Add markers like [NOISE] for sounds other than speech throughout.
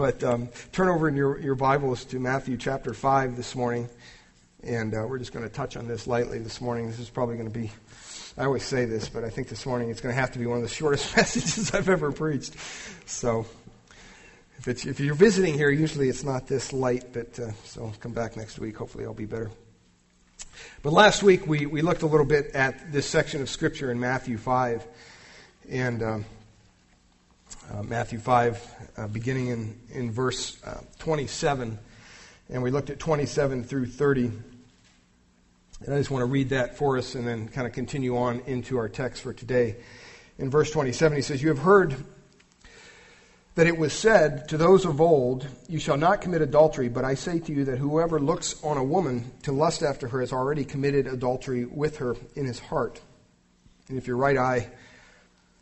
But um, turn over in your, your Bibles to Matthew chapter 5 this morning. And uh, we're just going to touch on this lightly this morning. This is probably going to be, I always say this, but I think this morning it's going to have to be one of the [LAUGHS] shortest messages I've ever preached. So if, it's, if you're visiting here, usually it's not this light, but uh, so come back next week. Hopefully I'll be better. But last week we, we looked a little bit at this section of Scripture in Matthew 5. And um, uh, Matthew 5, uh, beginning in, in verse uh, 27. And we looked at 27 through 30. And I just want to read that for us and then kind of continue on into our text for today. In verse 27, he says, You have heard that it was said to those of old, You shall not commit adultery, but I say to you that whoever looks on a woman to lust after her has already committed adultery with her in his heart. And if your right eye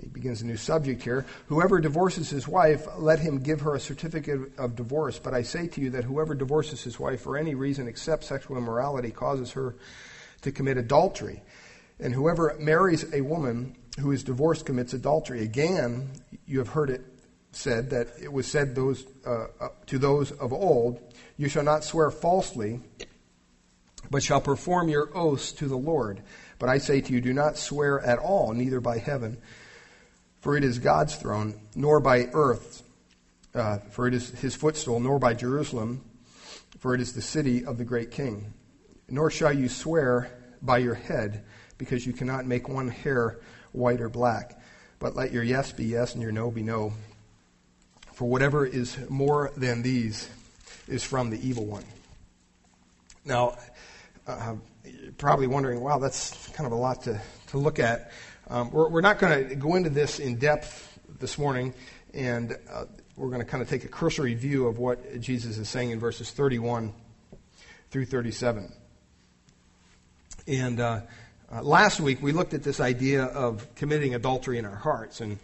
he begins a new subject here. Whoever divorces his wife, let him give her a certificate of divorce. But I say to you that whoever divorces his wife for any reason except sexual immorality causes her to commit adultery. And whoever marries a woman who is divorced commits adultery. Again, you have heard it said that it was said those, uh, uh, to those of old, You shall not swear falsely, but shall perform your oaths to the Lord. But I say to you, do not swear at all, neither by heaven for it is God's throne, nor by earth, uh, for it is his footstool, nor by Jerusalem, for it is the city of the great king. Nor shall you swear by your head, because you cannot make one hair white or black. But let your yes be yes and your no be no. For whatever is more than these is from the evil one. Now, uh, you're probably wondering, wow, that's kind of a lot to, to look at. Um, we're, we're, not going to go into this in depth this morning, and uh, we're going to kind of take a cursory view of what Jesus is saying in verses 31 through 37. And uh, uh, last week we looked at this idea of committing adultery in our hearts, and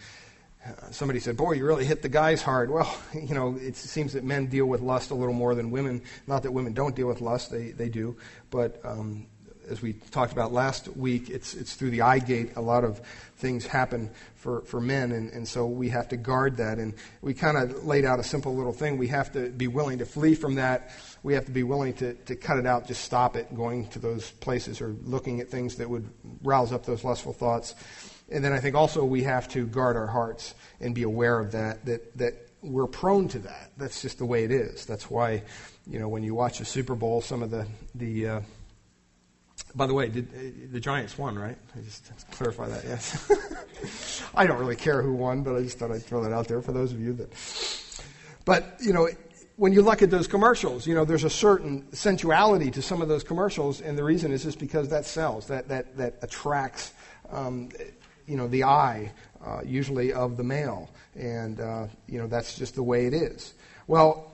uh, somebody said, Boy, you really hit the guys hard. Well, [LAUGHS] you know, it seems that men deal with lust a little more than women. Not that women don't deal with lust, they, they do. But um, as we talked about last week, it's, it's through the eye gate. A lot of things happen for, for men, and, and so we have to guard that. And we kind of laid out a simple little thing. We have to be willing to flee from that. We have to be willing to, to cut it out, just stop it, going to those places or looking at things that would rouse up those lustful thoughts. And then I think also we have to guard our hearts and be aware of that, that, that we're prone to that. That's just the way it is. That's why, you know, when you watch the Super Bowl, some of the, the, uh, by the way, did, the Giants won, right? I just clarify that. Yes. [LAUGHS] I don't really care who won, but I just thought I'd throw that out there for those of you that. But you know, when you look at those commercials, you know, there's a certain sensuality to some of those commercials, and the reason is just because that sells, that that that attracts, um, you know, the eye, uh, usually of the male, and uh, you know that's just the way it is. Well,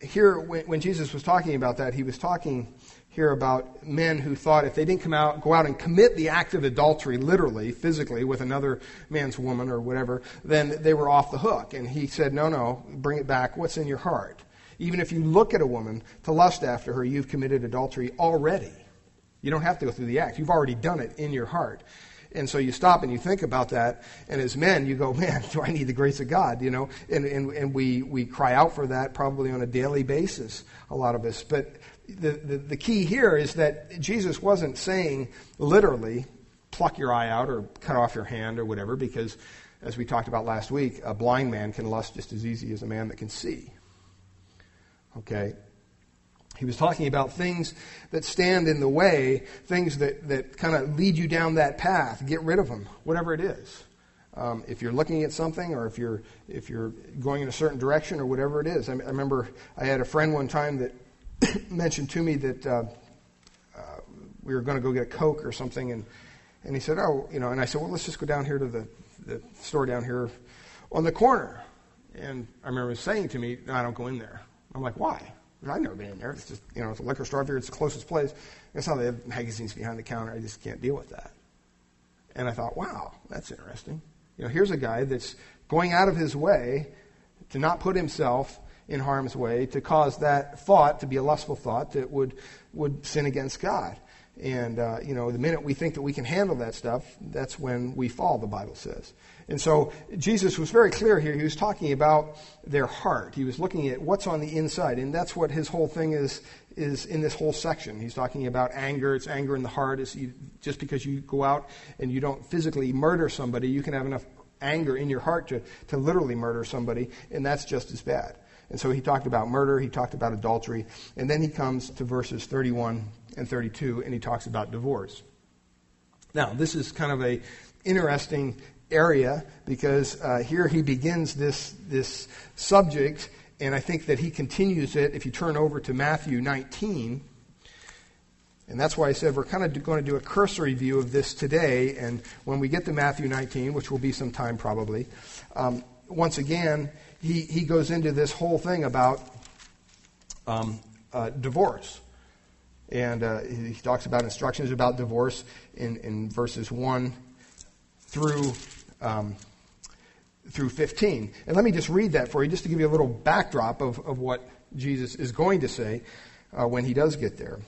here when, when Jesus was talking about that, he was talking hear about men who thought if they didn't come out, go out and commit the act of adultery, literally, physically, with another man's woman or whatever, then they were off the hook. And he said, no, no, bring it back. What's in your heart? Even if you look at a woman to lust after her, you've committed adultery already. You don't have to go through the act. You've already done it in your heart. And so you stop and you think about that, and as men, you go, [LAUGHS] man, do I need the grace of God, you know? And, and, and we, we cry out for that probably on a daily basis, a lot of us. But the, the, the key here is that Jesus wasn't saying literally, pluck your eye out or cut off your hand or whatever, because as we talked about last week, a blind man can lust just as easy as a man that can see. Okay? He was talking about things that stand in the way, things that, that kind of lead you down that path. Get rid of them, whatever it is. Um, if you're looking at something or if you're, if you're going in a certain direction or whatever it is. I, I remember I had a friend one time that [COUGHS] mentioned to me that uh, uh, we were going to go get a Coke or something, and, and he said, Oh, you know, and I said, Well, let's just go down here to the, the store down here on the corner. And I remember saying to me, no, I don't go in there. I'm like, Why? I've never been in there. It's just, you know, it's a liquor store. Here, it's the closest place. It's not they have magazines behind the counter. I just can't deal with that. And I thought, wow, that's interesting. You know, here's a guy that's going out of his way to not put himself in harm's way, to cause that thought to be a lustful thought that would, would sin against God. And, uh, you know, the minute we think that we can handle that stuff, that's when we fall, the Bible says. And so Jesus was very clear here. He was talking about their heart. He was looking at what's on the inside. And that's what his whole thing is, is in this whole section. He's talking about anger. It's anger in the heart. It's you, just because you go out and you don't physically murder somebody, you can have enough anger in your heart to, to literally murder somebody, and that's just as bad. And so he talked about murder, he talked about adultery, and then he comes to verses 31 and 32, and he talks about divorce. Now, this is kind of a interesting area because uh, here he begins this this subject, and I think that he continues it. If you turn over to Matthew 19, and that's why I said we're kind of going to do a cursory view of this today, and when we get to Matthew 19, which will be some time probably, um, once again he he goes into this whole thing about um, uh, divorce. And uh, he talks about instructions about divorce in, in verses 1 through, um, through 15. And let me just read that for you, just to give you a little backdrop of, of what Jesus is going to say uh, when he does get there.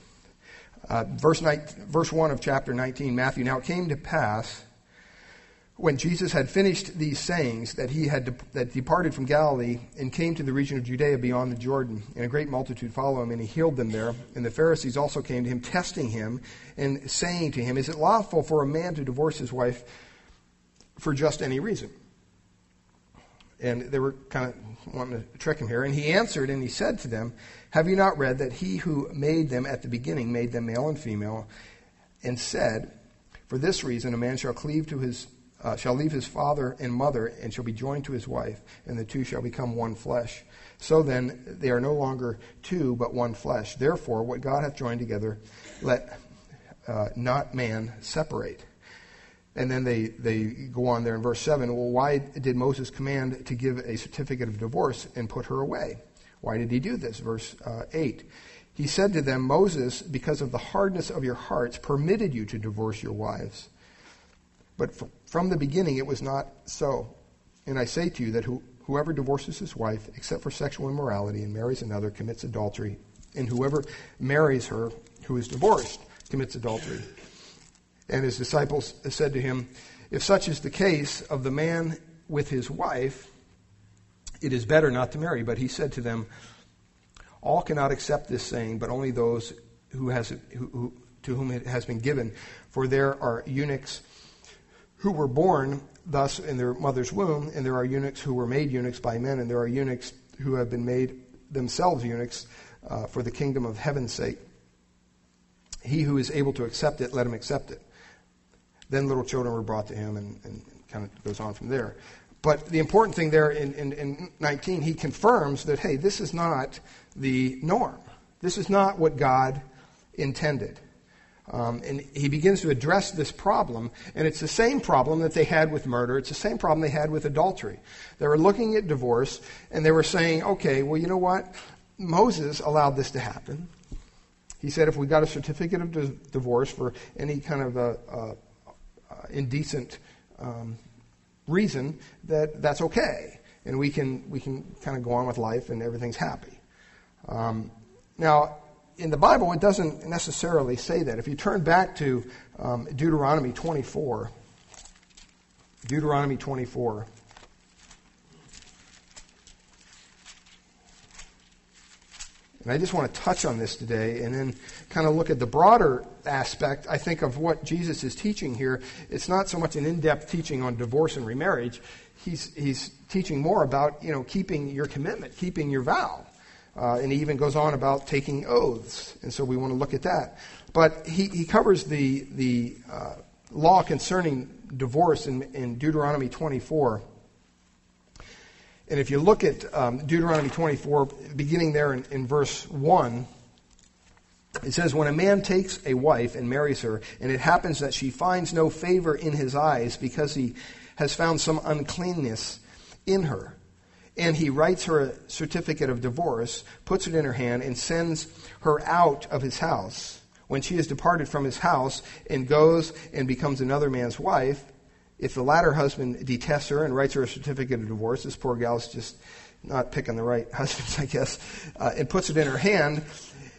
Uh, verse, verse 1 of chapter 19, Matthew. Now it came to pass when Jesus had finished these sayings, that he had de- that departed from Galilee and came to the region of Judea beyond the Jordan, and a great multitude followed him, and he healed them there. And the Pharisees also came to him, testing him, and saying to him, Is it lawful for a man to divorce his wife for just any reason? And they were kind of wanting to trick him here. And he answered, and he said to them, Have you not read that he who made them at the beginning made them male and female, and said, For this reason a man shall cleave to his uh, shall leave his father and mother and shall be joined to his wife, and the two shall become one flesh. So then, they are no longer two, but one flesh. Therefore, what God hath joined together, let uh, not man separate. And then they, they go on there in verse 7 well, why did Moses command to give a certificate of divorce and put her away? Why did he do this? Verse uh, 8. He said to them, Moses, because of the hardness of your hearts, permitted you to divorce your wives. But from the beginning, it was not so. And I say to you that who, whoever divorces his wife, except for sexual immorality, and marries another, commits adultery. And whoever marries her who is divorced commits adultery. And his disciples said to him, If such is the case of the man with his wife, it is better not to marry. But he said to them, All cannot accept this saying, but only those who has, who, who, to whom it has been given. For there are eunuchs who were born thus in their mother's womb, and there are eunuchs who were made eunuchs by men, and there are eunuchs who have been made themselves eunuchs uh, for the kingdom of heaven's sake. He who is able to accept it, let him accept it. Then little children were brought to him, and, and kind of goes on from there. But the important thing there in, in, in 19, he confirms that, hey, this is not the norm. This is not what God intended. Um, and he begins to address this problem, and it's the same problem that they had with murder. It's the same problem they had with adultery. They were looking at divorce, and they were saying, okay, well, you know what? Moses allowed this to happen. He said if we got a certificate of di- divorce for any kind of a, a, a indecent um, reason, that that's okay, and we can we can kind of go on with life, and everything's happy. Um, now, in the Bible, it doesn't necessarily say that. If you turn back to um, Deuteronomy 24, Deuteronomy 24. And I just want to touch on this today and then kind of look at the broader aspect, I think, of what Jesus is teaching here. It's not so much an in depth teaching on divorce and remarriage. He's, he's teaching more about, you know, keeping your commitment, keeping your vow. Uh, and he even goes on about taking oaths. And so we want to look at that. But he, he covers the, the uh, law concerning divorce in, in Deuteronomy 24. And if you look at um, Deuteronomy 24, beginning there in, in verse 1, it says, When a man takes a wife and marries her, and it happens that she finds no favor in his eyes because he has found some uncleanness in her, and he writes her a certificate of divorce, puts it in her hand, and sends her out of his house. When she has departed from his house and goes and becomes another man's wife, if the latter husband detests her and writes her a certificate of divorce, this poor gal's just not picking the right husbands, I guess, uh, and puts it in her hand,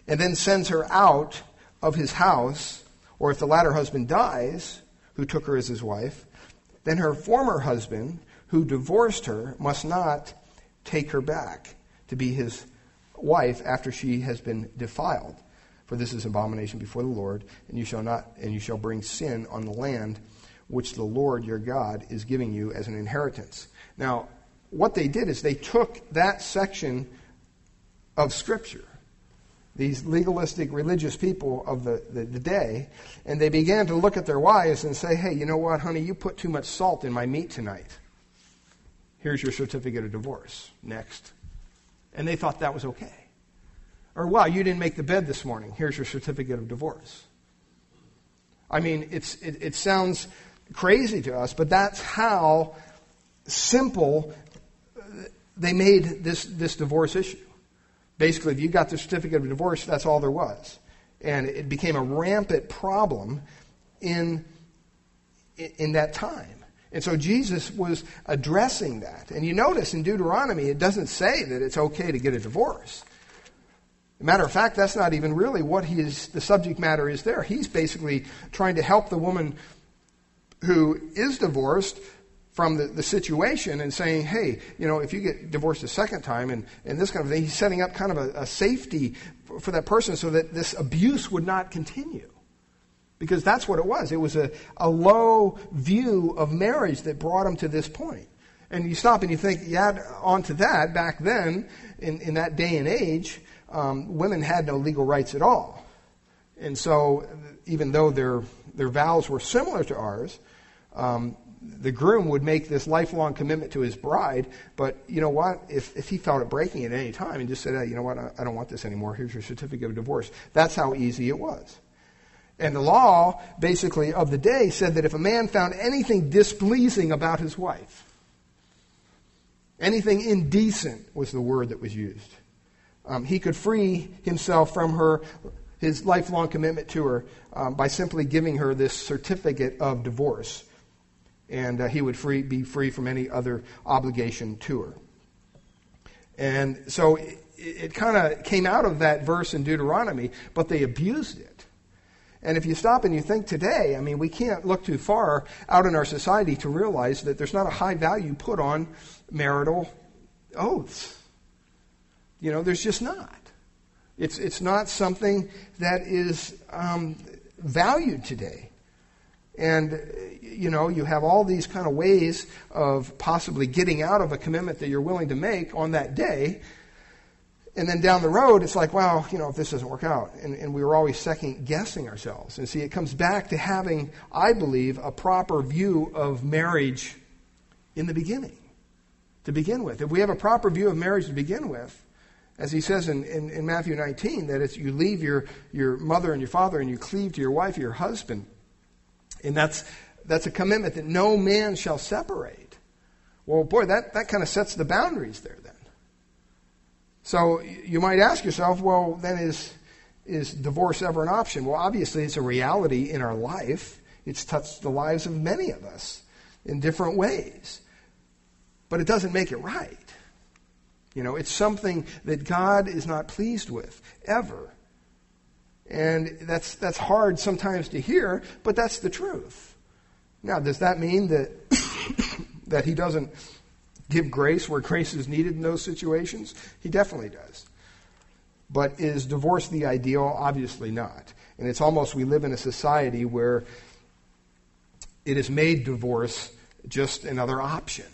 and then sends her out of his house, or if the latter husband dies, who took her as his wife, then her former husband, who divorced her, must not take her back to be his wife after she has been defiled. For this is an abomination before the Lord, and you shall not and you shall bring sin on the land which the Lord your God is giving you as an inheritance. Now, what they did is they took that section of Scripture, these legalistic religious people of the, the, the, day, and they began to look at their wives and say, hey, you know what, honey, you put too much salt in my meat tonight. Here's your certificate of divorce. Next. And they thought that was okay. Or, wow, you didn't make the bed this morning. Here's your certificate of divorce. I mean, it's, it, it sounds crazy to us, but that's how simple uh, they made this, this divorce issue. Basically, if you got the certificate of divorce, that's all there was. And it became a rampant problem in, in that time. And so Jesus was addressing that. And you notice in Deuteronomy, it doesn't say that it's okay to get a divorce. matter of fact, that's not even really what he is, the subject matter is there. He's basically trying to help the woman who is divorced from the, the situation and saying, hey, you know, if you get divorced a second time and, and this kind of thing, he's setting up kind of a, a safety for that person so that this abuse would not continue. Because that's what it was. It was a, a low view of marriage that brought him to this point. And you stop and you think, you add on to that, back then, in, in that day and age, um, women had no legal rights at all. And so, even though their, their vows were similar to ours, um, the groom would make this lifelong commitment to his bride, but you know what? If, if he felt it breaking at any time and just said, hey, you know what, I, I don't want this anymore, here's your certificate of divorce. That's how easy it was. And the law, basically, of the day said that if a man found anything displeasing about his wife, anything indecent was the word that was used, um, he could free himself from her, his lifelong commitment to her, um, by simply giving her this certificate of divorce and uh, he would free, be free from any other obligation to her. And so it, it kind of came out of that verse in Deuteronomy, but they abused it. And if you stop and you think today, I mean, we can't look too far out in our society to realize that there's not a high value put on marital oaths. You know, there's just not. It's, it's not something that is um, valued today. And, you know, you have all these kind of ways of possibly getting out of a commitment that you're willing to make on that day. And then down the road, it's like, well, you know, if this doesn't work out. And, and we were always second guessing ourselves. And see, it comes back to having, I believe, a proper view of marriage in the beginning, to begin with. If we have a proper view of marriage to begin with, as he says in, in, in Matthew 19, that it's you leave your, your mother and your father and you cleave to your wife, your husband and that's, that's a commitment that no man shall separate. Well, boy, that, that kind of sets the boundaries there. So you might ask yourself, well, then is, is divorce ever an option? Well, obviously, it's a reality in our life. It's touched the lives of many of us in different ways. But it doesn't make it right. You know, it's something that God is not pleased with, ever. And that's, that's hard sometimes to hear, but that's the truth. Now, does that mean that, [COUGHS] that he doesn't give grace where grace is needed in those situations? He definitely does. But is divorce the ideal? Obviously not. And it's almost, we live in a society where it has made divorce just another option.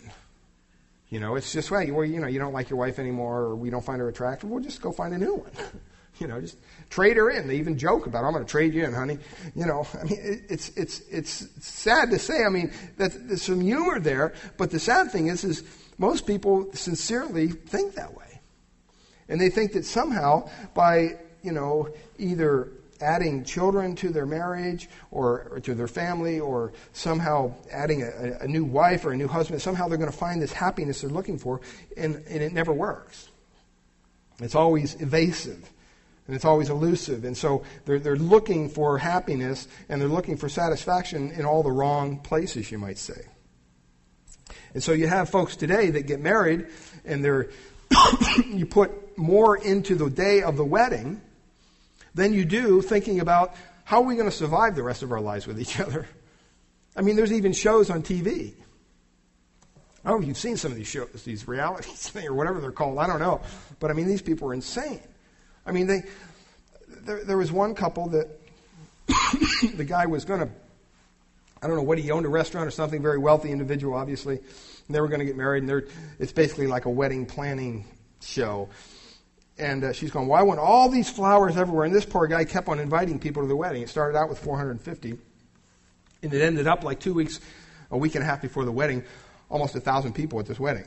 You know, it's just, well, you know, you don't like your wife anymore, or we don't find her attractive, we'll just go find a new one. [LAUGHS] You know, just trade her in. They even joke about. I'm going to trade you in, honey. You know, I mean, it's, it's, it's sad to say. I mean, that there's some humor there, but the sad thing is, is most people sincerely think that way. And they think that somehow by, you know, either adding children to their marriage or, or to their family or somehow adding a, a, new wife or a new husband. Somehow they're going to find this happiness they're looking for, and, and it never works. It's always evasive. And it's always elusive. And so they're, they're looking for happiness and they're looking for satisfaction in all the wrong places, you might say. And so you have folks today that get married and they're, [COUGHS] you put more into the day of the wedding than you do thinking about how are we going to survive the rest of our lives with each [LAUGHS] other. I mean, there's even shows on TV. Oh, you've seen some of these shows, these realities [LAUGHS] or whatever they're called. I don't know, but I mean, these people are insane. I mean, they. There, there was one couple that [COUGHS] the guy was going to. I don't know what he owned a restaurant or something. Very wealthy individual, obviously. And they were going to get married, and it's basically like a wedding planning show. And uh, she's going, Well, I want all these flowers everywhere. And this poor guy kept on inviting people to the wedding. It started out with 450, and it ended up like two weeks, a week and a half before the wedding, almost a thousand people at this wedding.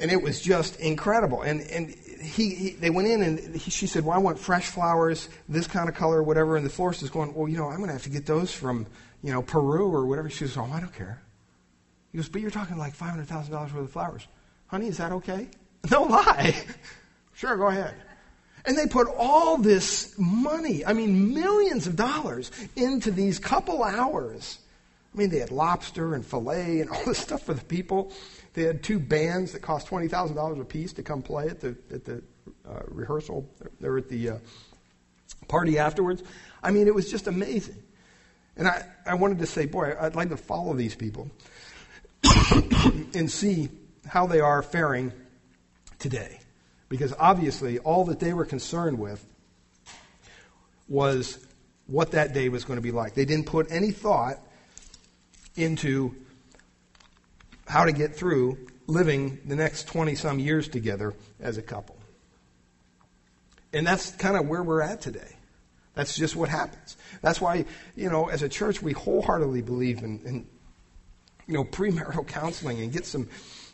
And it was just incredible. And, and he, he they went in and he, she said, Well, I want fresh flowers, this kind of color, whatever. And the florist is going, Well, you know, I'm going to have to get those from, you know, Peru or whatever. She says, Oh, I don't care. He goes, But you're talking like $500,000 worth of flowers. Honey, is that okay? [LAUGHS] No lie. [LAUGHS] sure, go ahead. And they put all this money, I mean, millions of dollars, into these couple hours. I mean, they had lobster and filet and [LAUGHS] all this stuff for the people. They had two bands that cost twenty thousand dollars a piece to come play at the at the uh, rehearsal. They're at the uh, party afterwards. I mean, it was just amazing. And I, I wanted to say, boy, I'd like to follow these people [COUGHS] and see how they are faring today. Because obviously, all that they were concerned with was what that day was going to be like. They didn't put any thought into how to get through living the next 20 some years together as a couple. And that's kind of where we're at today. That's just what happens. That's why, you know, as a church, we wholeheartedly believe in, in you know, premarital counseling and get some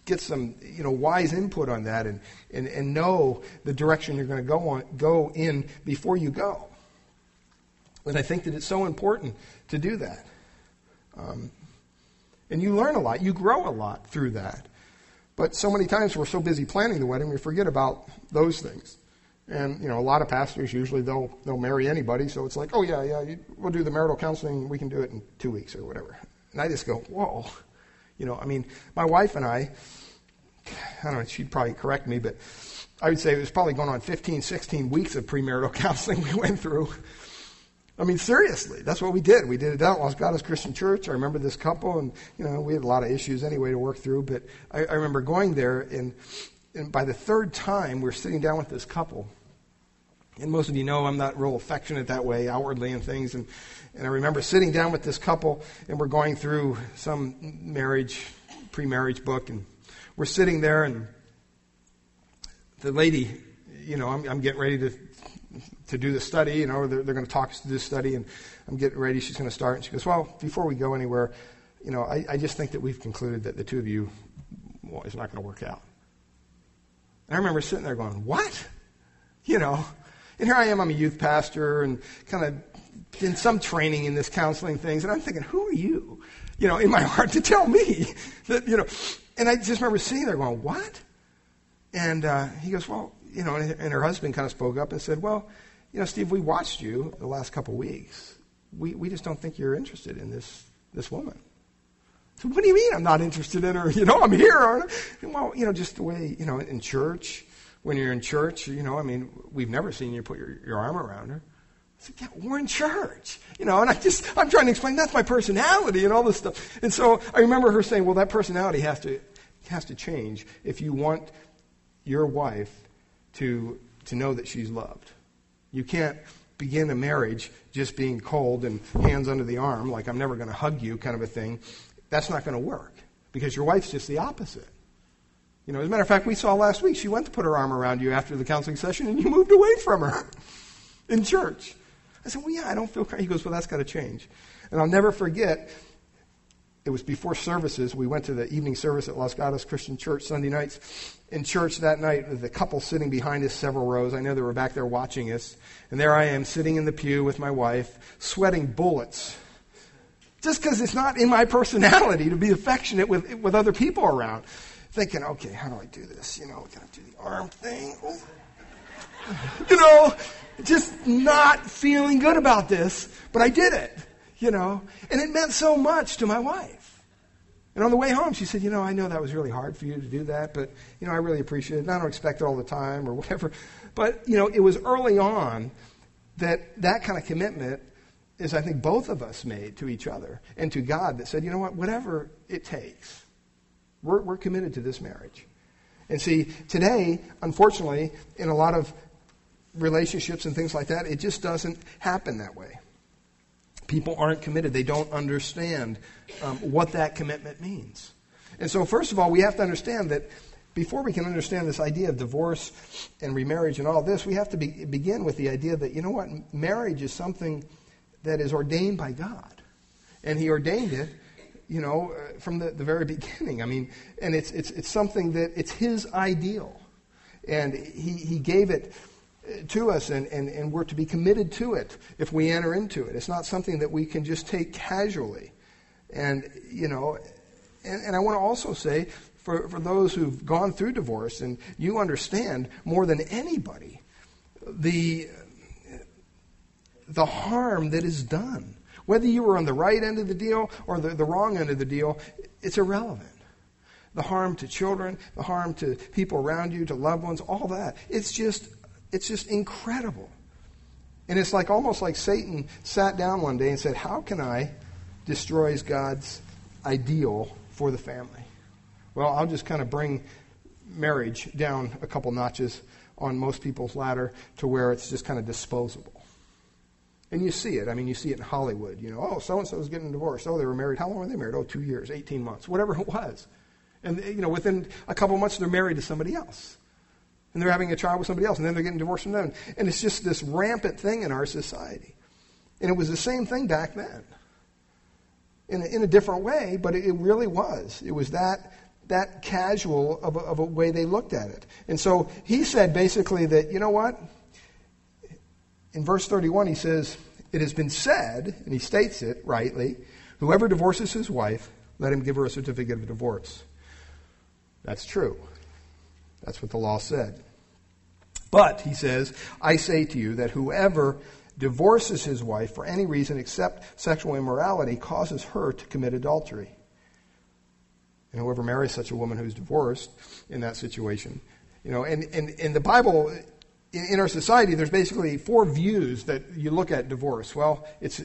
get some you know wise input on that and, and, and know the direction you're going to go on go in before you go. And I think that it's so important to do that. Um, and you learn a lot, you grow a lot through that. But so many times we're so busy planning the wedding, we forget about those things. And you know, a lot of pastors usually they'll they'll marry anybody, so it's like, oh yeah, yeah, we'll do the marital counseling. We can do it in two weeks or whatever. And I just go, whoa, you know, I mean, my wife and I, I don't know, she'd probably correct me, but I would say it was probably going on 15, 16 weeks of premarital [LAUGHS] counseling we went through. I mean, seriously, that's what we did. We did it out Los Gatos Christian Church. I remember this couple, and you know, we had a lot of issues anyway to work through. But I, I remember going there, and, and by the third time, we we're sitting down with this couple. And most of you know I'm not real affectionate that way, outwardly and things. And, and I remember sitting down with this couple, and we're going through some marriage, pre-marriage book, and we're sitting there, and the lady, you know, I'm, I'm getting ready to to do the study. You know, they're, they're going to talk us through this study, and I'm getting ready. She's going to start, and she goes, "Well, before we go anywhere, you know, I, I just think that we've concluded that the two of you well, is not going to work out." And I remember sitting there going, "What?" You know, and here I am. I'm a youth pastor, and kind of in some training in this counseling things, and I'm thinking, "Who are you?" You know, in my [LAUGHS] heart to tell me that you know and I just remember sitting there going, What? And uh, he goes, Well, you know, and her husband kind of spoke up and said, Well, you know, Steve, we watched you the last couple weeks. We, we just don't think you're interested in this, this woman. So what do you mean I'm not interested in her? You know, I'm here, aren't I? Well, you know, just the way, you know, in church, when you're in church, you know, I mean, we've never seen you put your, your arm around her. I said, yeah, we're in church. You know, and I just, I'm trying to explain that's my personality and all this stuff. And so I remember her saying, well, that personality has to, has to change if you want your wife to, to know that she's loved. You can't begin a marriage just being cold and hands under the arm, like I'm never going to hug you kind of a thing. That's not going to work because your wife's just the opposite. You know, as a matter of fact, we saw last week she went to put her arm around you after the counseling session and you moved away from her [LAUGHS] in church. I said, Well, yeah, I don't feel. He goes, Well, that's got to change. And I'll never forget, it was before services. We went to the evening service at Los Gatos Christian Church Sunday nights. In church that night, the couple sitting behind us several rows. I know they were back there watching us. And there I am sitting in the pew with my wife, sweating bullets. Just because it's not in my personality to be affectionate with, with other people around. Thinking, okay, how do I do this? You know, can I do the arm thing? you know, just not feeling good about this, but I did it you know. And it meant so much to my wife. And on the way home, she said, You know, I know that was really hard for you to do that, but, you know, I really appreciate it. And I don't expect it all the time or whatever. But, you know, it was early on that that kind of commitment is, I think, both of us made to each other and to God that said, You know what, whatever it takes, we're, we're committed to this marriage. And see, today, unfortunately, in a lot of relationships and things like that, it just doesn't happen that way. People aren't committed. They don't understand um, what that commitment means. And so, first of all, we have to understand that before we can understand this idea of divorce and remarriage and all this, we have to be, begin with the idea that, you know what, marriage is something that is ordained by God. And He ordained it, you know, uh, from the, the very [LAUGHS] beginning. I mean, and it's, it's, it's something that, it's His ideal. And He, he gave it to us and, and, and we're to be committed to it if we enter into it. It's not something that we can just take casually. And, you know, and, and I want to also say for, for those who've gone through divorce and you understand more than anybody the, the harm that is done. Whether you were on the right end of the deal or the, the wrong end of the deal, it's irrelevant the harm to children, the harm to people around you, to loved ones, all that. It's just it's just incredible. And it's like almost like Satan sat down one day and said, How can I destroy God's ideal for the family? Well, I'll just kind of bring marriage down a couple notches on most people's ladder to where it's just kind of disposable. And you see it. I mean, you see it in Hollywood. You know, oh, so and so is getting divorced. Oh, they were married. How long were they married? Oh, two years, 18 months, whatever it was. And, you know, within a couple months, they're married to somebody else and they're having a child with somebody else, and then they're getting divorced from them. And it's just this rampant thing in our society. And it was the same thing back then. In a, in a different way, but it, it really was. It was that, that casual of a, of a way they looked at it. And so he said basically that, you know what? In verse 31, he says, It has been said, and he states it rightly, whoever divorces his wife, let him give her a certificate of divorce. That's true. That's what the law said. But, he says, I say to you that whoever divorces his wife for any reason except sexual immorality causes her to commit adultery. And whoever marries such a woman who's divorced in that situation, you know, and, and, in the Bible, in, in our society, there's basically four views that you look at divorce. Well, it's,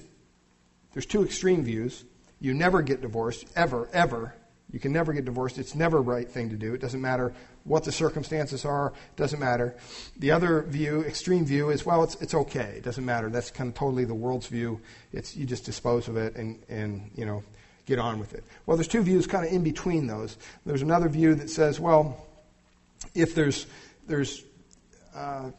there's two extreme views. You never get divorced, ever, ever. You can never get divorced. It's never a right thing to do. It doesn't matter what the circumstances are, It doesn't matter. The other view, extreme view, is well, it's, it's okay. It doesn't matter. That's kind of totally the world's view. It's you just dispose of it and, and you know get on with it. Well, there's two views kind of in between those. There's another view that says, well, if there's there's uh,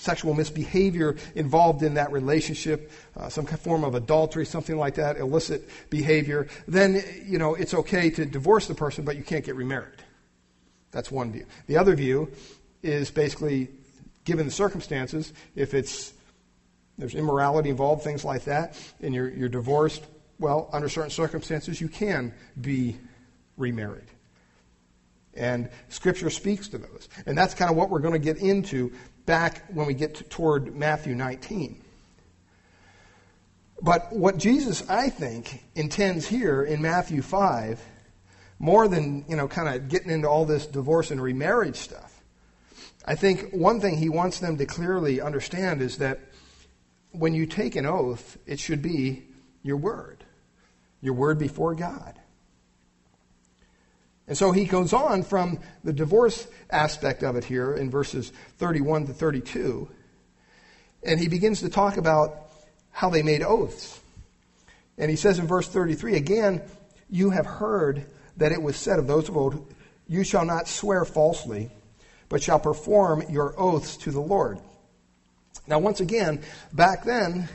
sexual misbehavior involved in that relationship, uh, some form of adultery, something like that, illicit behavior, then you know it's okay to divorce the person, but you can't get remarried. That's one view. The other view is basically, given the circumstances, if it's there's immorality involved, things like that, and you're, you're divorced, well, under certain circumstances, you can be remarried. And Scripture speaks to those. And that's kind of what we're going to get into back when we get to, toward Matthew 19. But what Jesus, I think, intends here in Matthew 5 more than, you know, kind of getting into all this divorce and remarriage stuff. I think one thing he wants them to clearly understand is that when you take an oath, it should be your word, your word before God. And so he goes on from the divorce aspect of it here in verses 31 to 32, and he begins to talk about how they made oaths. And he says in verse 33 again, you have heard that it was said of those of old, You shall not swear falsely, but shall perform your oaths to the Lord. Now, once again, back then,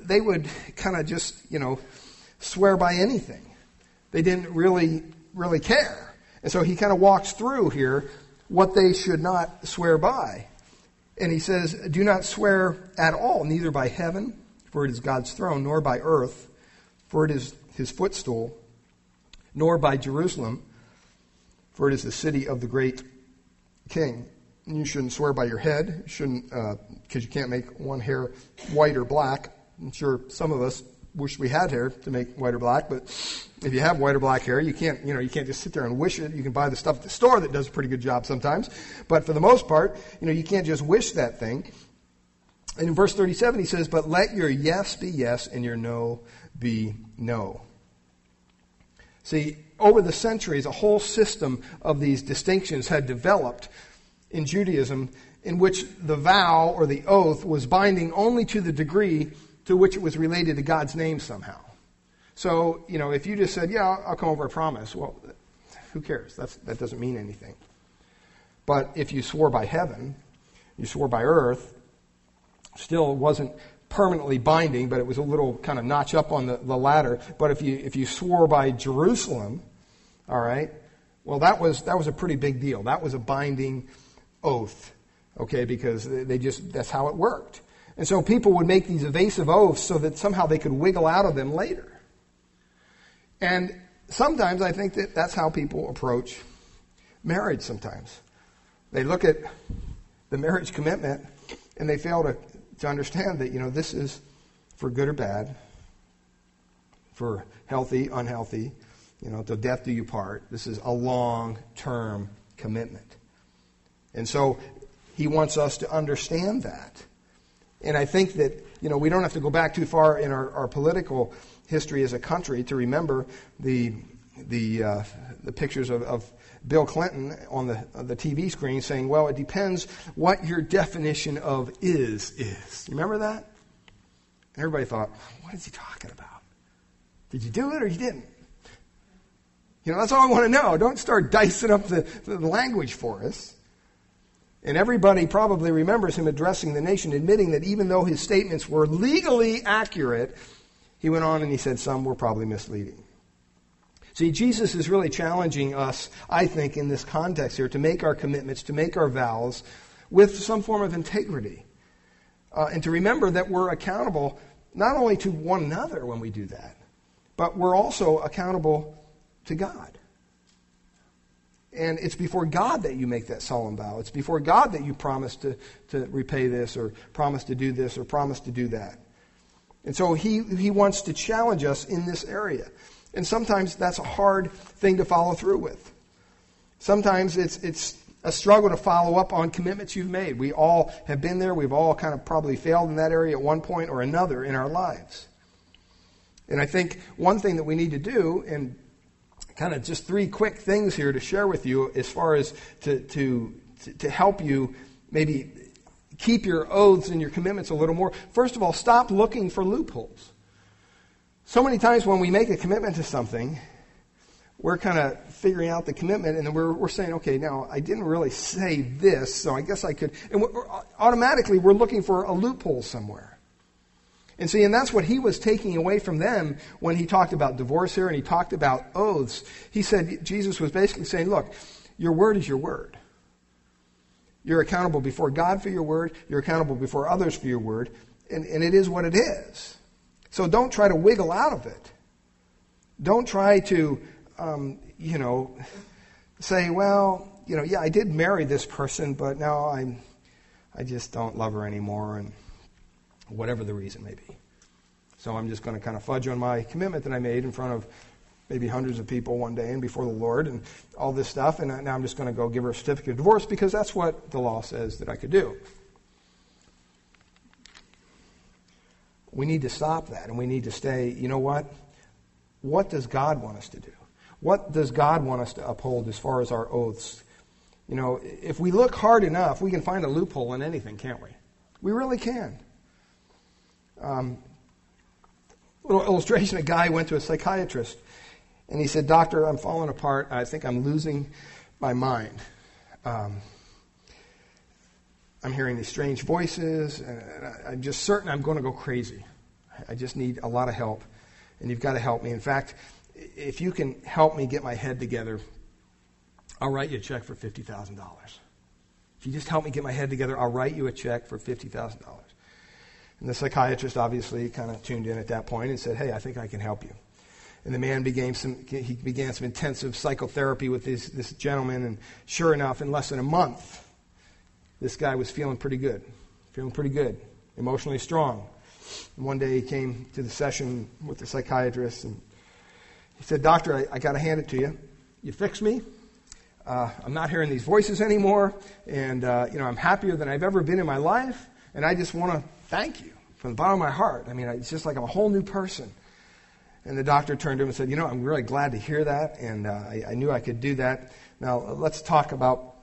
they would kind of just, you know, swear by anything. They didn't really, really care. And so he kind of walks through here what they should not swear by. And he says, Do not swear at all, neither by heaven, for it is God's throne, nor by earth, for it is his footstool, nor by Jerusalem, for it is the city of the great king. You shouldn't swear by your head. You shouldn't, because uh, you can't make one hair white or black. I'm sure some of us wish we had hair to make white or black, but if you have white or black hair, you can't, you know, you can't just sit there and wish it. You can buy the stuff at the store that does a pretty good job sometimes. But for the most part, you know, you can't just wish that thing. And in verse 37, he says, But let your yes be yes and your no be no. See, over the centuries, a whole system of these distinctions had developed in Judaism in which the vow or the oath was binding only to the degree to which it was related to God's name somehow. So, you know, if you just said, yeah, I'll, come over, I promise, well, who cares? That's, that doesn't mean anything. But if you swore by heaven, you swore by earth, still wasn't permanently binding, but it was a little kind of notch up on the, the ladder. But if you, if you swore by Jerusalem, all right, well, that was, that was a pretty big deal. That was a binding oath, okay, because they just, that's how it worked. And so people would make these evasive oaths so that somehow they could wiggle out of them later. And sometimes I think that that's how people approach marriage sometimes. They look at the marriage commitment and they fail to, to understand that, you know, this is for good or bad, for healthy, unhealthy, you know, till death do you part. This is a long term commitment. And so he wants us to understand that. And I think that, you know, we don't have to go back too far in our, our political history as a country to remember the, the, uh, the pictures of, of Bill Clinton on the, the TV screen saying, well, it depends what your definition of is is. You remember that? Everybody thought, what is he talking about? Did you do it or you didn't? You know, that's all I want to know. Don't start dicing up the, the language for us. And everybody probably remembers him addressing the nation, admitting that even though his statements were legally accurate, he went on and he said some were probably misleading. See, Jesus is really challenging us, I think, in this context here, to make our commitments, to make our vows with some form of integrity. Uh, and to remember that we're accountable not only to one another when we do that, but we're also accountable to God. And it's before God that you make that solemn vow. It's before God that you promise to, to repay this or promise to do this or promise to do that. And so he, he wants to challenge us in this area. And sometimes that's a hard thing to follow through with. Sometimes it's, it's a struggle to follow up on commitments you've made. We all have been there. We've all kind of probably failed in that area at one point or another in our lives. And I think one thing that we need to do, and kind of just three quick things here to share with you as far as to, to, to help you maybe keep your oaths and your commitments a little more. First of all, stop looking for loopholes. So many times when we make a commitment to something, we're kind of figuring out the commitment and then we're, we're saying, okay, now I didn't really say this, so I guess I could. And we're, automatically we're looking for a loophole somewhere. And see, and that's what he was taking away from them when he talked about divorce here and he talked about oaths. He said, Jesus was basically saying, look, your word is your word. You're accountable before God for your word. You're accountable before others for your word. And, and it is what it is. So don't try to wiggle out of it. Don't try to, um, you know, say, well, you know, yeah, I did marry this person, but now I'm, I just don't love her anymore. And, whatever the reason may be. So I'm just going to kind of fudge on my commitment that I made in front of maybe hundreds of people one day and before the Lord and all this stuff. And now I'm just going to go give her a certificate of divorce because that's what the law says that I could do. We need to stop that and we need to stay, you know what? What does God want us to do? What does God want us to uphold as far as our oaths? You know, if we look hard enough, we can find a loophole in anything, can't we? We really can. Um, little illustration a guy went to a psychiatrist and he said, Doctor, I'm falling apart. I think I'm losing my mind. Um, I'm hearing these strange voices, and I'm just certain I'm going to go crazy. I just need a lot of help. and you've got to help me. In fact, if you can help me get my head together, I'll write you a check for $50,000. If you just help me get my head together, I'll write you a check for $50,000. And the psychiatrist obviously kind of tuned in at that point and said, Hey, I think I can help you. And the man began some, he began some intensive psychotherapy with this, this gentleman. And sure enough, in less than a month, this guy was feeling pretty good, feeling pretty good, emotionally strong. And one day he came to the session with the psychiatrist and he said, Doctor, I, I got to hand it to you. You fix me. Uh, I'm not hearing these voices anymore. And, uh, you know, I'm happier than I've ever been in my life. And I just want to thank you from the bottom of my heart. I mean, it's just like I'm a whole new person. And the doctor turned to him and said, You know, I'm really glad to hear that. And uh, I, I, knew I could do that. Now, let's talk about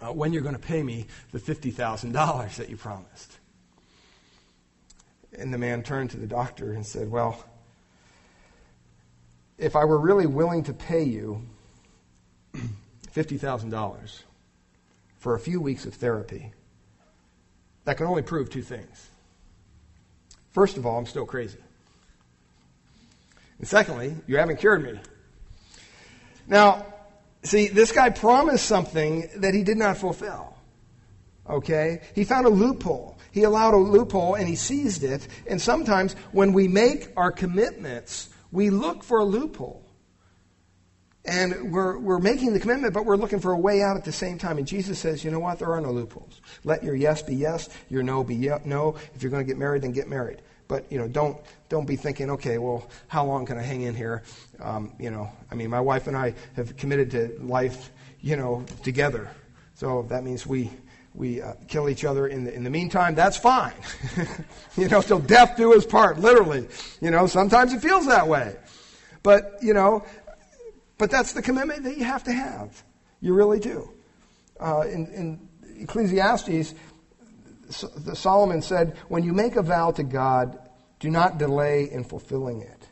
uh, when you're going to pay me the $50,000 that you promised. And the man turned to the doctor and said, Well, if I were really willing to pay you $50,000 for a few weeks of therapy, that can only prove two things. First of all, I'm still crazy. And secondly, you haven't cured me. Now, see, this guy promised something that he did not fulfill. Okay? He found a loophole. He allowed a loophole and he seized it. And sometimes when we make our commitments, we look for a loophole. And we're, we're making the commitment, but we're looking for a way out at the same time. And Jesus says, you know what? There are no loopholes. Let your yes be yes, your no be no. If you're going to get married, then get married. But you know, don't don't be thinking, okay, well, how long can I hang in here? Um, you know, I mean, my wife and I have committed to life, you know, together. So that means we we uh, kill each other in the in the meantime. That's fine. [LAUGHS] you know, till death do us part, literally. You know, sometimes it feels that way, but you know, but that's the commitment that you have to have. You really do. Uh, in, in Ecclesiastes, Solomon said, When you make a vow to God, do not delay in fulfilling it.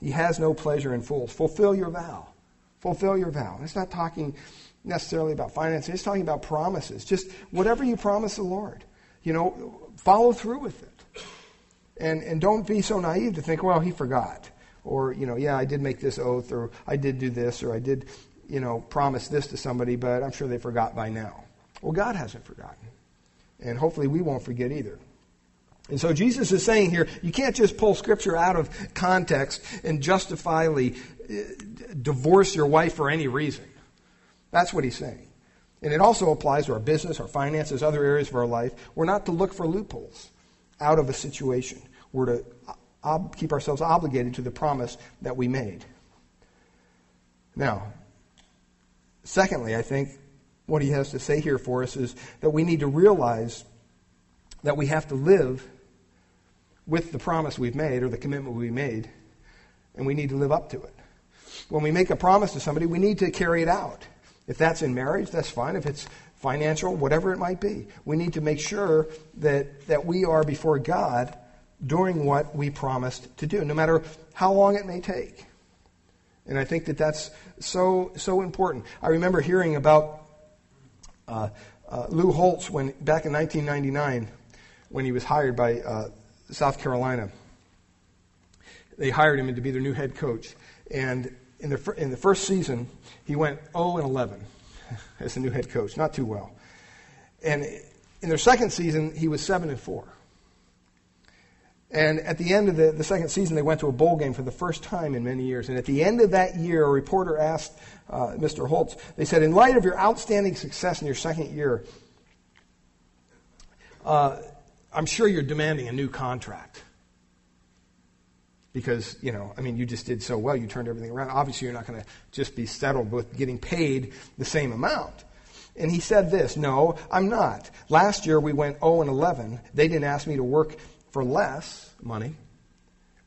He has no pleasure in fools. Fulfill your vow. Fulfill your vow. It's not talking necessarily about finances, it's talking about promises. Just whatever you promise the Lord, you know, follow through with it. And, and don't be so naive to think, well, he forgot. Or, you know, yeah, I did make this oath, or I did do this, or I did, you know, promise this to somebody, but I'm sure they forgot by now. Well, God hasn't forgotten. And hopefully we won't forget either. And so Jesus is saying here, you can't just pull scripture out of context and justifiably uh, divorce your wife for any reason. That's what he's saying. And it also applies to our business, our finances, other areas of our life. We're not to look for loopholes out of a situation. We're to ob- keep ourselves obligated to the promise that we made. Now, secondly, I think what he has to say here for us is that we need to realize that we have to live with the promise we've made or the commitment we made, and we need to live up to it. When we make a promise to somebody, we need to carry it out. If that's in marriage, that's fine. If it's financial, whatever it might be, we need to make sure that, that we are before God doing what we promised to do, no matter how long it may take. And I think that that's so so important. I remember hearing about uh, uh, Lou Holtz, when back in 1999, when he was hired by uh, South Carolina, they hired him to be their new head coach. And in the, in the first season, he went 0 and 11 [LAUGHS] as the new head coach, not too well. And in their second season, he was 7 and 4. And at the end of the, the second season, they went to a bowl game for the first time in many years. And at the end of that year, a reporter asked uh, Mr. Holtz, they said, In light of your outstanding success in your second year, uh, I'm sure you're demanding a new contract. Because, you know, I mean, you just did so well, you turned everything around. Obviously, you're not going to just be settled with getting paid the same amount. And he said this No, I'm not. Last year we went 0 and 11. They didn't ask me to work for less money.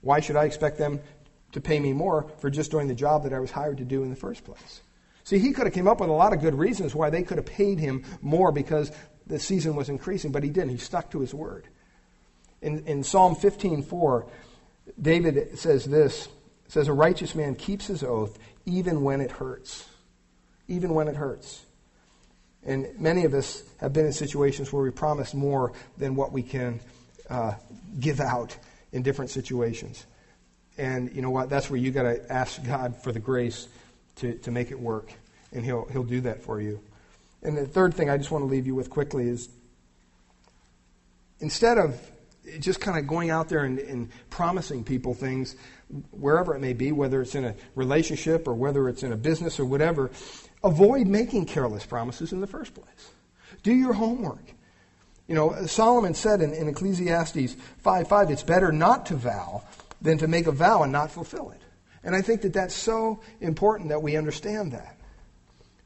Why should I expect them to pay me more for just doing the job that I was hired to do in the first place? See, he could have came up with a lot of good reasons why they could have paid him more because the season was increasing, but he didn't. He stuck to his word. In, in Psalm 15:4, David says this: says a righteous man keeps his oath even when it hurts, even when it hurts. And many of us have been in situations where we promise more than what we can uh, give out in different situations. And you know what? That's where you got to ask God for the grace to, to make it work. And he'll, he'll do that for you. And the third thing I just want to leave you with quickly is instead of just kind of going out there and, and, promising people things, wherever it may be, whether it's in a relationship or whether it's in a business or whatever, avoid making careless promises in the first place. Do your homework. You know, Solomon said in, in Ecclesiastes 5 5, it's better not to vow than to make a vow and not fulfill it. And I think that that's so important that we understand that.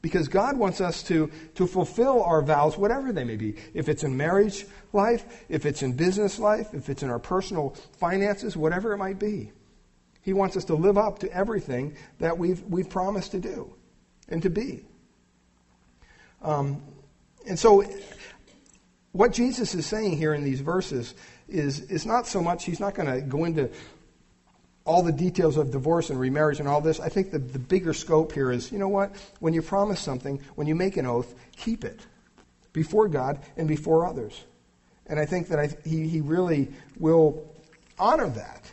Because God wants us to, to fulfill our vows, whatever they may be. If it's in marriage life, if it's in business life, if it's in our personal finances, whatever it might be. He wants us to live up to everything that we've, we've promised to do and to be. Um, and so, what Jesus is saying here in these verses is, is not so much, he's not going to go into all the details of divorce and remarriage and all this. I think the, the bigger scope here is you know what? When you promise something, when you make an oath, keep it before God and before others. And I think that I, he, he really will honor that.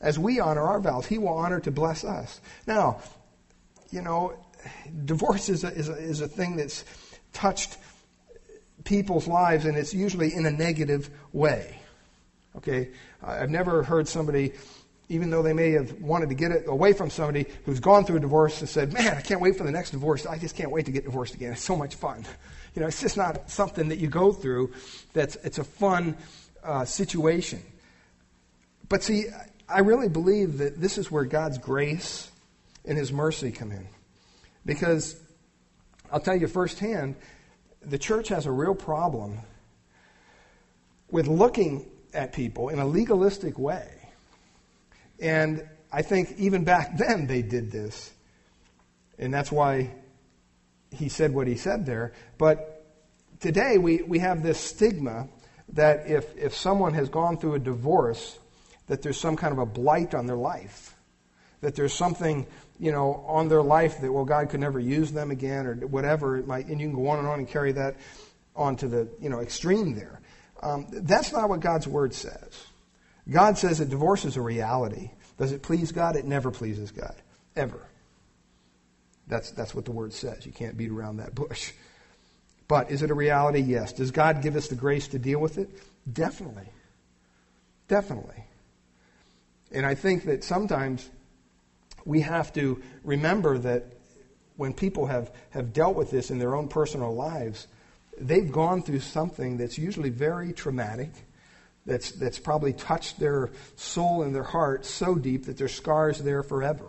As we honor our vows, he will honor to bless us. Now, you know, divorce is a, is a, is a thing that's touched people's lives, and it's usually in a negative way. Okay? I've never heard somebody even though they may have wanted to get it away from somebody who's gone through a divorce and said, Man, I can't wait for the next divorce. I just can't wait to get divorced again. It's so much fun. You know, it's just not something that you go through that's it's a fun uh, situation. But see, I really believe that this is where God's grace and His mercy come in. Because I'll tell you firsthand, the church has a real problem with looking at people in a legalistic way and I think even back [LAUGHS] then they did this. And that's why he said what he said there. But today we, we have this stigma that if, if someone has gone through a divorce, that there's some kind of a blight on their life. That there's something, you know, on their life that, well, God could never use them again or whatever it might, and you can go on and on and carry that on to the, you know, extreme there. Um, that's not what God's word says. God says that divorce is a reality. Does it please God? It never pleases God. Ever. That's, that's what the word says. You can't beat around that bush. But is it a reality? Yes. Does God give us the grace to deal with it? Definitely. Definitely. And I think that sometimes we have to remember that when people have, have dealt with this in their own personal lives, they've gone through something that's usually very traumatic that's, that's probably touched their soul and their heart so deep that there's scars there forever.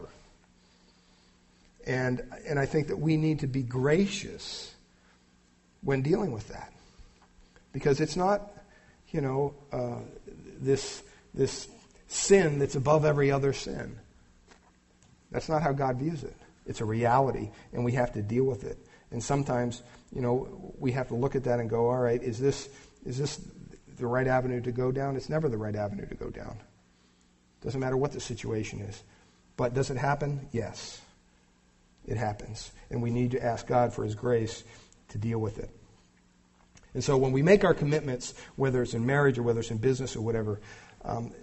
And, and I think that we need to be gracious when dealing with that. Because it's not, you know, uh, this, this sin that's above every other sin. That's not how God views it. It's a reality, and we have to deal with it. And sometimes, you know, we have to look at that and go, all right, is this, is this the right avenue to go down. It's never the right avenue to go down. Doesn't matter what the situation is. But does it happen? Yes. It happens. And we need to ask God for His grace to deal with it. And so when we make our commitments, whether it's in marriage or whether it's in business or whatever, um,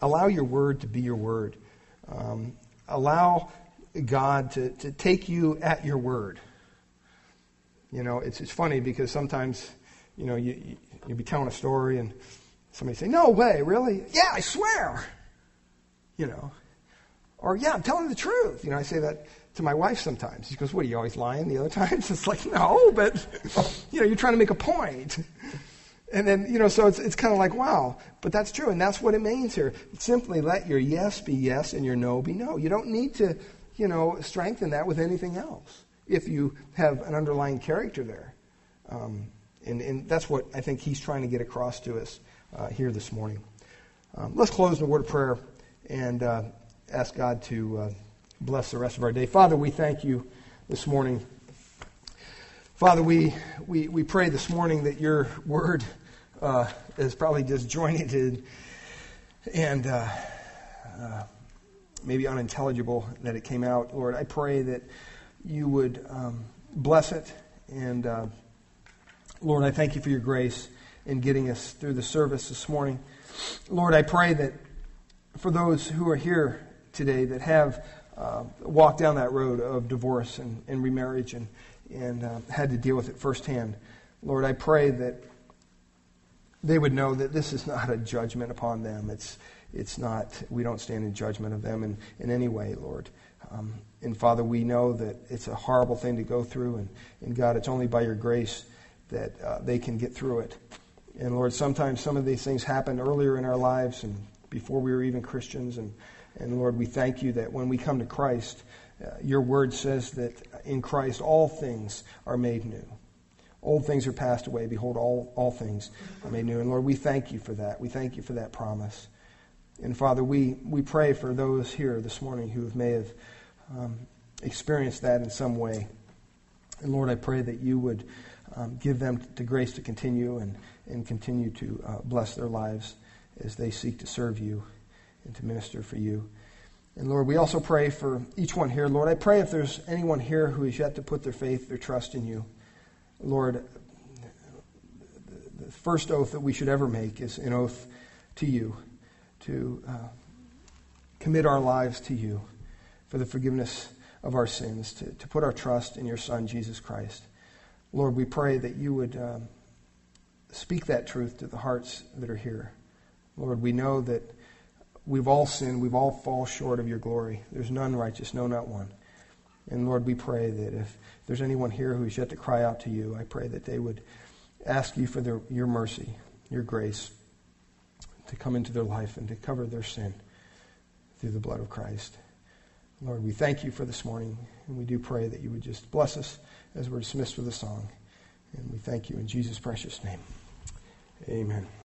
allow your word to be your word. Um, allow God to, to take you at your word. You know, it's, it's funny because sometimes, you know, you, You'd be telling a story and somebody say, No way, really? Yeah, I swear. You know. Or, yeah, I'm telling the truth. You know, I say that to my wife sometimes. She goes, What, are you always lying the other [LAUGHS] times? It's like, No, but, you know, you're trying to make a point. And then, you know, so it's, it's kind of like, wow, but that's true. And that's what it means here. Simply let your yes be yes and your no be no. You don't need to, you know, strengthen that with anything else if you have an underlying character there. Um, and, and that's what I think he's trying to get across to us uh, here this morning. Um, let's close in a word of prayer and uh, ask God to uh, bless the rest of our day. Father, we thank you this morning. Father, we, we, we pray this morning that your word uh, is probably disjointed and, uh, uh, maybe unintelligible that it came out. Lord, I pray that you would um, bless it and Lord, I thank you for your grace in getting us through the service this morning. Lord, I pray that for those who are here today that have uh, walked down that road of divorce and, and remarriage and, and uh, had to deal with it firsthand. Lord, I pray that they would know that this is not a judgment upon them. It's, it's not, we don't stand in judgment of them in, in any way, Lord. Um, and Father, we know that it's a horrible thing to go through, and, and God, it's only by your grace that uh, they can get through it. And Lord, sometimes some of these things happen earlier in our lives and before we were even Christians. And, and Lord, we thank you that when we come to Christ, uh, your word says that in Christ all things are made new. Old things are passed away. Behold, all, all things are made new. And Lord, we thank you for that. We thank you for that promise. And Father, we, we pray for those here this morning who may have um, experienced that in some way. And Lord, I pray that you would um, give them the grace to continue and, and continue to uh, bless their lives as they seek to serve you and to minister for you. And Lord, we also pray for each one here. Lord, I pray if there's anyone here who has yet to put their faith, their trust in you, Lord, the first oath that we should ever make is an oath to you, to uh, commit our lives to you for the forgiveness of our sins, to, to put our trust in your Son, Jesus Christ. Lord, we pray that you would um, speak that truth to the hearts that are here. Lord, we know that we've all sinned. We've all fall short of your glory. There's none righteous, no, not one. And Lord, we pray that if there's anyone here who is yet to cry out to you, I pray that they would ask you for their, your mercy, your grace, to come into their life and to cover their sin through the blood of Christ. Lord, we thank you for this morning, and we do pray that you would just bless us as we're dismissed with a song. And we thank you in Jesus' precious name. Amen.